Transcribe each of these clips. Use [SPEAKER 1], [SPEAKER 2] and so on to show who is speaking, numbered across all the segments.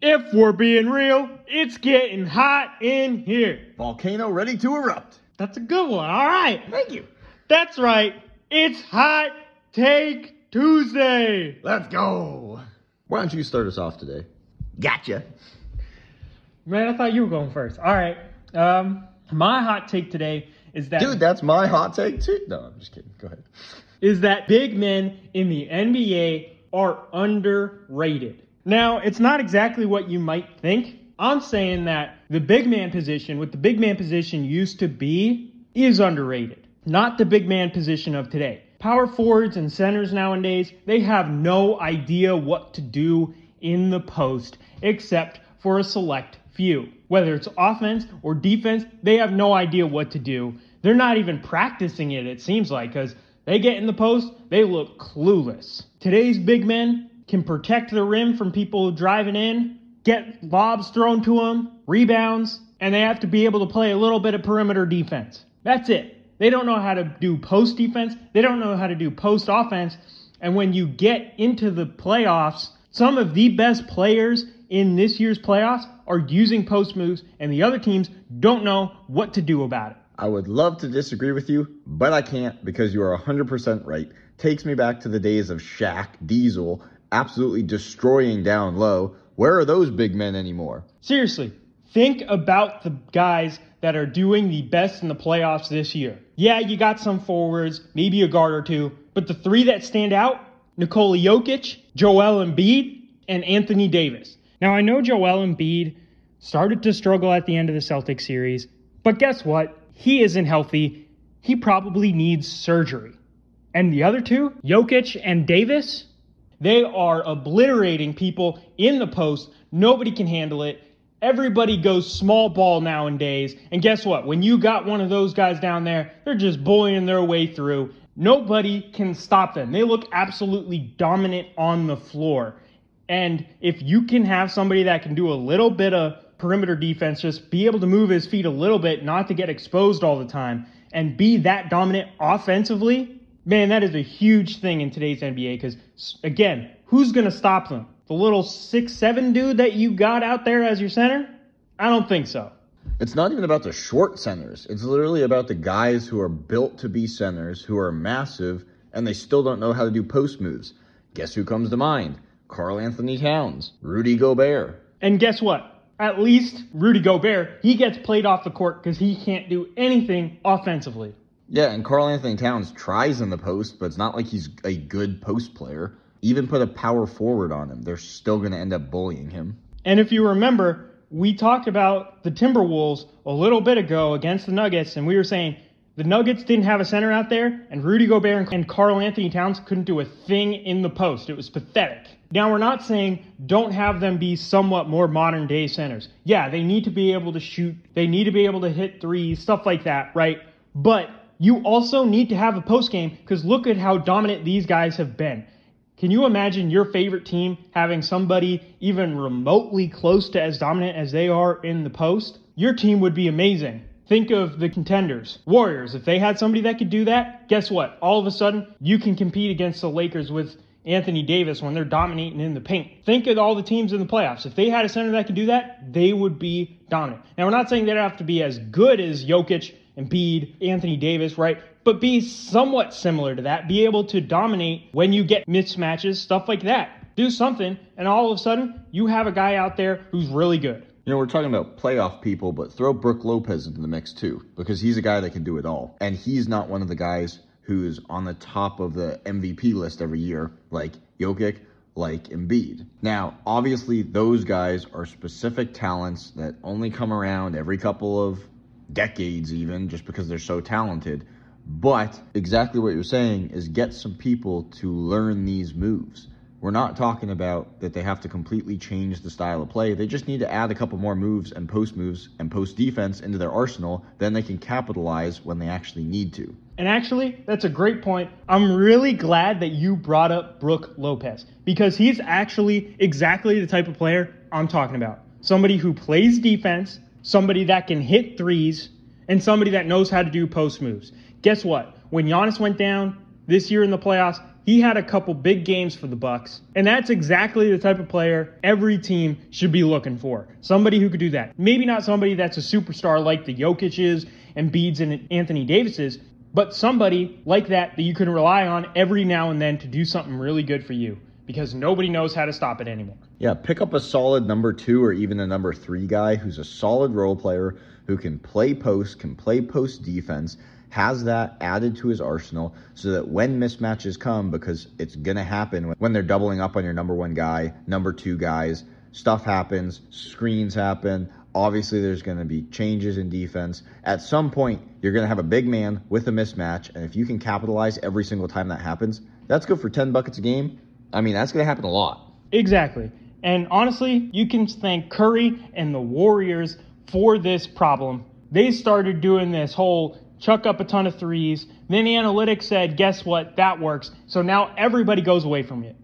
[SPEAKER 1] If we're being real, it's getting hot in here.
[SPEAKER 2] Volcano ready to erupt.
[SPEAKER 1] That's a good one. All right.
[SPEAKER 2] Thank you.
[SPEAKER 1] That's right. It's Hot Take Tuesday.
[SPEAKER 2] Let's go. Why don't you start us off today? Gotcha.
[SPEAKER 1] Man, I thought you were going first. All right. Um, my hot take today is that
[SPEAKER 2] Dude, that's my hot take too. No, I'm just kidding. Go ahead.
[SPEAKER 1] is that big men in the NBA are underrated. Now, it's not exactly what you might think. I'm saying that the big man position, what the big man position used to be, is underrated. Not the big man position of today. Power forwards and centers nowadays, they have no idea what to do in the post except for a select few. Whether it's offense or defense, they have no idea what to do. They're not even practicing it, it seems like, because they get in the post, they look clueless. Today's big men can protect the rim from people driving in, get lobs thrown to them, rebounds, and they have to be able to play a little bit of perimeter defense. That's it. They don't know how to do post defense, they don't know how to do post offense. And when you get into the playoffs, some of the best players in this year's playoffs are using post moves, and the other teams don't know what to do about it.
[SPEAKER 2] I would love to disagree with you, but I can't because you are 100% right. Takes me back to the days of Shaq, Diesel, absolutely destroying down low. Where are those big men anymore?
[SPEAKER 1] Seriously, think about the guys that are doing the best in the playoffs this year. Yeah, you got some forwards, maybe a guard or two, but the three that stand out Nikola Jokic, Joel Embiid, and Anthony Davis. Now, I know Joel Embiid started to struggle at the end of the Celtics series, but guess what? He isn't healthy. He probably needs surgery. And the other two, Jokic and Davis, they are obliterating people in the post. Nobody can handle it. Everybody goes small ball nowadays. And guess what? When you got one of those guys down there, they're just bullying their way through. Nobody can stop them. They look absolutely dominant on the floor. And if you can have somebody that can do a little bit of perimeter defense, just be able to move his feet a little bit, not to get exposed all the time, and be that dominant offensively, man, that is a huge thing in today's NBA. Because, again, who's going to stop them? The little six seven dude that you got out there as your center? I don't think so.
[SPEAKER 2] It's not even about the short centers. It's literally about the guys who are built to be centers, who are massive, and they still don't know how to do post moves. Guess who comes to mind? Karl-Anthony Towns, Rudy Gobert.
[SPEAKER 1] And guess what? At least Rudy Gobert, he gets played off the court because he can't do anything offensively.
[SPEAKER 2] Yeah, and Karl-Anthony Towns tries in the post, but it's not like he's a good post player. Even put a power forward on him, they're still going to end up bullying him.
[SPEAKER 1] And if you remember, we talked about the Timberwolves a little bit ago against the Nuggets, and we were saying the Nuggets didn't have a center out there, and Rudy Gobert and Karl-Anthony Towns couldn't do a thing in the post. It was pathetic. Now, we're not saying don't have them be somewhat more modern day centers. Yeah, they need to be able to shoot, they need to be able to hit threes, stuff like that, right? But you also need to have a post game because look at how dominant these guys have been. Can you imagine your favorite team having somebody even remotely close to as dominant as they are in the post? Your team would be amazing. Think of the contenders, Warriors. If they had somebody that could do that, guess what? All of a sudden, you can compete against the Lakers with Anthony Davis when they're dominating in the paint. Think of all the teams in the playoffs. If they had a center that could do that, they would be dominant. Now, we're not saying they'd have to be as good as Jokic, Embiid, Anthony Davis, right? But be somewhat similar to that. Be able to dominate when you get mismatches, stuff like that. Do something, and all of a sudden, you have a guy out there who's really good.
[SPEAKER 2] You know, we're talking about playoff people, but throw Brook Lopez into the mix too, because he's a guy that can do it all. And he's not one of the guys who's on the top of the MVP list every year, like Jokic, like Embiid. Now, obviously, those guys are specific talents that only come around every couple of decades, even just because they're so talented. But exactly what you're saying is get some people to learn these moves. We're not talking about that they have to completely change the style of play. They just need to add a couple more moves and post moves and post defense into their arsenal. Then they can capitalize when they actually need to.
[SPEAKER 1] And actually, that's a great point. I'm really glad that you brought up Brook Lopez because he's actually exactly the type of player I'm talking about. Somebody who plays defense, somebody that can hit threes, and somebody that knows how to do post moves. Guess what? When Giannis went down this year in the playoffs, he had a couple big games for the Bucks, and that's exactly the type of player every team should be looking for. Somebody who could do that. Maybe not somebody that's a superstar like the Jokic's and Embiids and Anthony Davis's, but somebody like that that you can rely on every now and then to do something really good for you because nobody knows how to stop it anymore.
[SPEAKER 2] Yeah, pick up a solid number two or even a number three guy who's a solid role player who can play post, can play post defense, has that added to his arsenal so that when mismatches come, because it's going to happen when they're doubling up on your number one guy, number two guys, stuff happens, screens happen. Obviously, there's going to be changes in defense. At some point, you're going to have a big man with a mismatch. And if you can capitalize every single time that happens, that's good for 10 buckets a game. I mean, that's going to happen a lot.
[SPEAKER 1] Exactly. And honestly, you can thank Curry and the Warriors for this problem. They started doing this whole chuck up a ton of threes. Then the analytics said, guess what? That works. So now everybody goes away from it.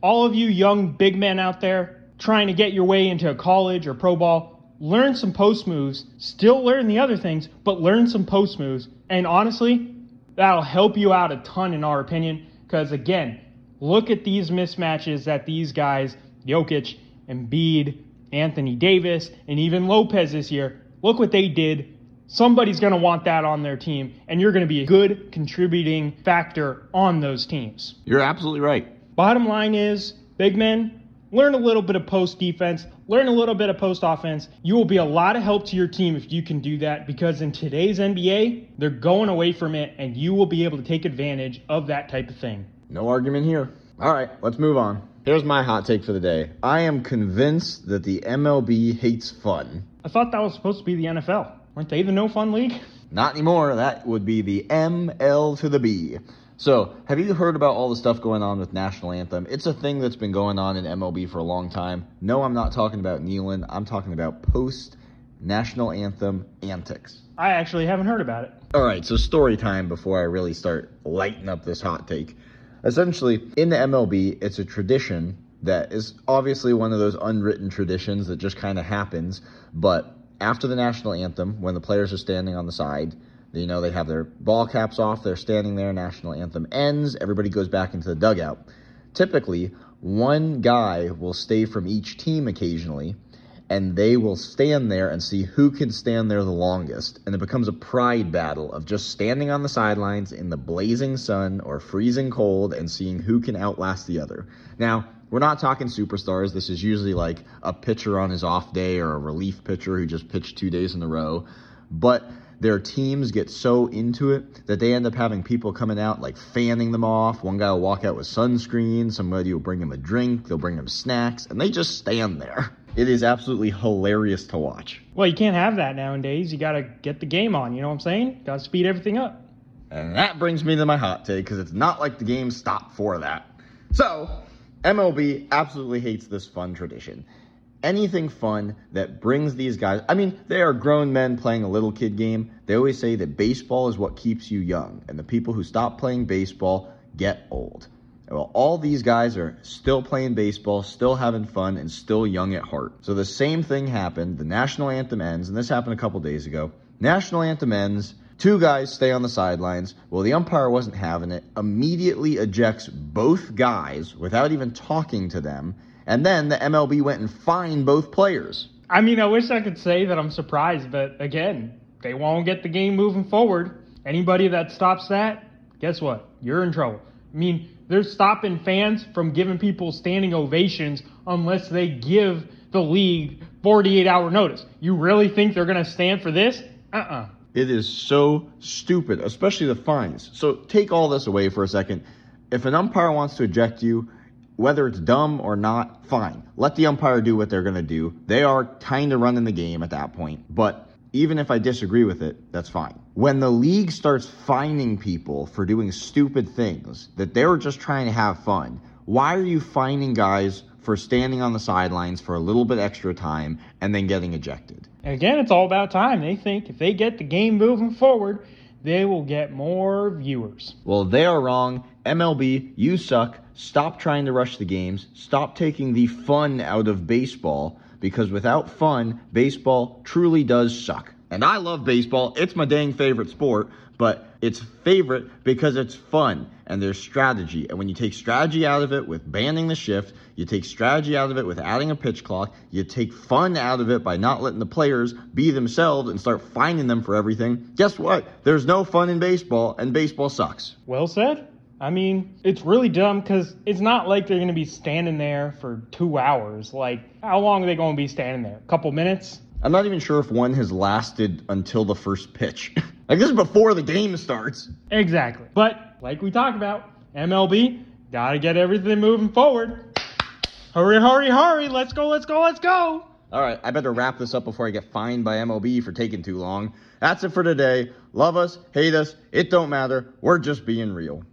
[SPEAKER 1] All of you young big men out there trying to get your way into a college or pro ball, learn some post moves. Still learn the other things, but learn some post moves. And honestly, that'll help you out a ton, in our opinion. Because again, look at these mismatches that these guys, Jokic, Embiid, Anthony Davis, and even Lopez this year, look what they did Somebody's going to want that on their team, and you're going to be a good contributing factor on those teams.
[SPEAKER 2] You're absolutely right.
[SPEAKER 1] Bottom line is, big men, learn a little bit of post defense, learn a little bit of post offense. You will be a lot of help to your team if you can do that because in today's NBA, they're going away from it, and you will be able to take advantage of that type of thing.
[SPEAKER 2] No argument here. All right, let's move on. Here's my hot take for the day. I am convinced that the MLB hates fun.
[SPEAKER 1] I thought that was supposed to be the NFL. Weren't they the no fun league?
[SPEAKER 2] Not anymore. That would be the ML to the B. So, have you heard about all the stuff going on with National Anthem? It's a thing that's been going on in MLB for a long time. No, I'm not talking about kneeling. I'm talking about post National Anthem antics.
[SPEAKER 1] I actually haven't heard about it.
[SPEAKER 2] All right, so story time before I really start lighting up this hot take. Essentially, in the MLB, it's a tradition that is obviously one of those unwritten traditions that just kind of happens, but after the national anthem, when the players are standing on the side, you know, they have their ball caps off, they're standing there, national anthem ends, everybody goes back into the dugout. Typically, one guy will stay from each team occasionally, and they will stand there and see who can stand there the longest. And it becomes a pride battle of just standing on the sidelines in the blazing sun or freezing cold and seeing who can outlast the other. Now, we're not talking superstars. This is usually like a pitcher on his off day or a relief pitcher who just pitched two days in a row. But their teams get so into it that they end up having people coming out like fanning them off. One guy will walk out with sunscreen, somebody will bring him a drink, they'll bring him snacks, and they just stand there. It is absolutely hilarious to watch.
[SPEAKER 1] Well, you can't have that nowadays. You got to get the game on, you know what I'm saying? Got to speed everything up.
[SPEAKER 2] And that brings me to my hot take because it's not like the game stopped for that. So, MLB absolutely hates this fun tradition. Anything fun that brings these guys, I mean, they are grown men playing a little kid game. They always say that baseball is what keeps you young, and the people who stop playing baseball get old. Well, all these guys are still playing baseball, still having fun, and still young at heart. So the same thing happened. The national anthem ends, and this happened a couple days ago. National anthem ends. Two guys stay on the sidelines. Well, the umpire wasn't having it, immediately ejects both guys without even talking to them. And then the MLB went and fined both players.
[SPEAKER 1] I mean, I wish I could say that I'm surprised, but again, they won't get the game moving forward. Anybody that stops that, guess what? You're in trouble. I mean, they're stopping fans from giving people standing ovations unless they give the league 48 hour notice. You really think they're going to stand for this? Uh uh-uh. uh
[SPEAKER 2] it is so stupid, especially the fines. So take all this away for a second. If an umpire wants to eject you, whether it's dumb or not, fine. Let the umpire do what they're going to do. They are kind of running the game at that point. But even if I disagree with it, that's fine. When the league starts fining people for doing stupid things that they were just trying to have fun, why are you fining guys for standing on the sidelines for a little bit extra time and then getting ejected.
[SPEAKER 1] Again, it's all about time. They think if they get the game moving forward, they will get more viewers.
[SPEAKER 2] Well, they are wrong. MLB, you suck. Stop trying to rush the games. Stop taking the fun out of baseball because without fun, baseball truly does suck. And I love baseball. It's my dang favorite sport, but it's favorite because it's fun and there's strategy. And when you take strategy out of it with banning the shift, you take strategy out of it with adding a pitch clock, you take fun out of it by not letting the players be themselves and start finding them for everything. Guess what? There's no fun in baseball, and baseball sucks.
[SPEAKER 1] Well said. I mean, it's really dumb because it's not like they're going to be standing there for two hours. Like, how long are they going to be standing there? A couple minutes?
[SPEAKER 2] I'm not even sure if one has lasted until the first pitch. like, this is before the game starts.
[SPEAKER 1] Exactly. But, like we talked about, MLB, got to get everything moving forward. Hurry, hurry, hurry. Let's go, let's go, let's go.
[SPEAKER 2] All right, I better wrap this up before I get fined by MLB for taking too long. That's it for today. Love us, hate us, it don't matter. We're just being real.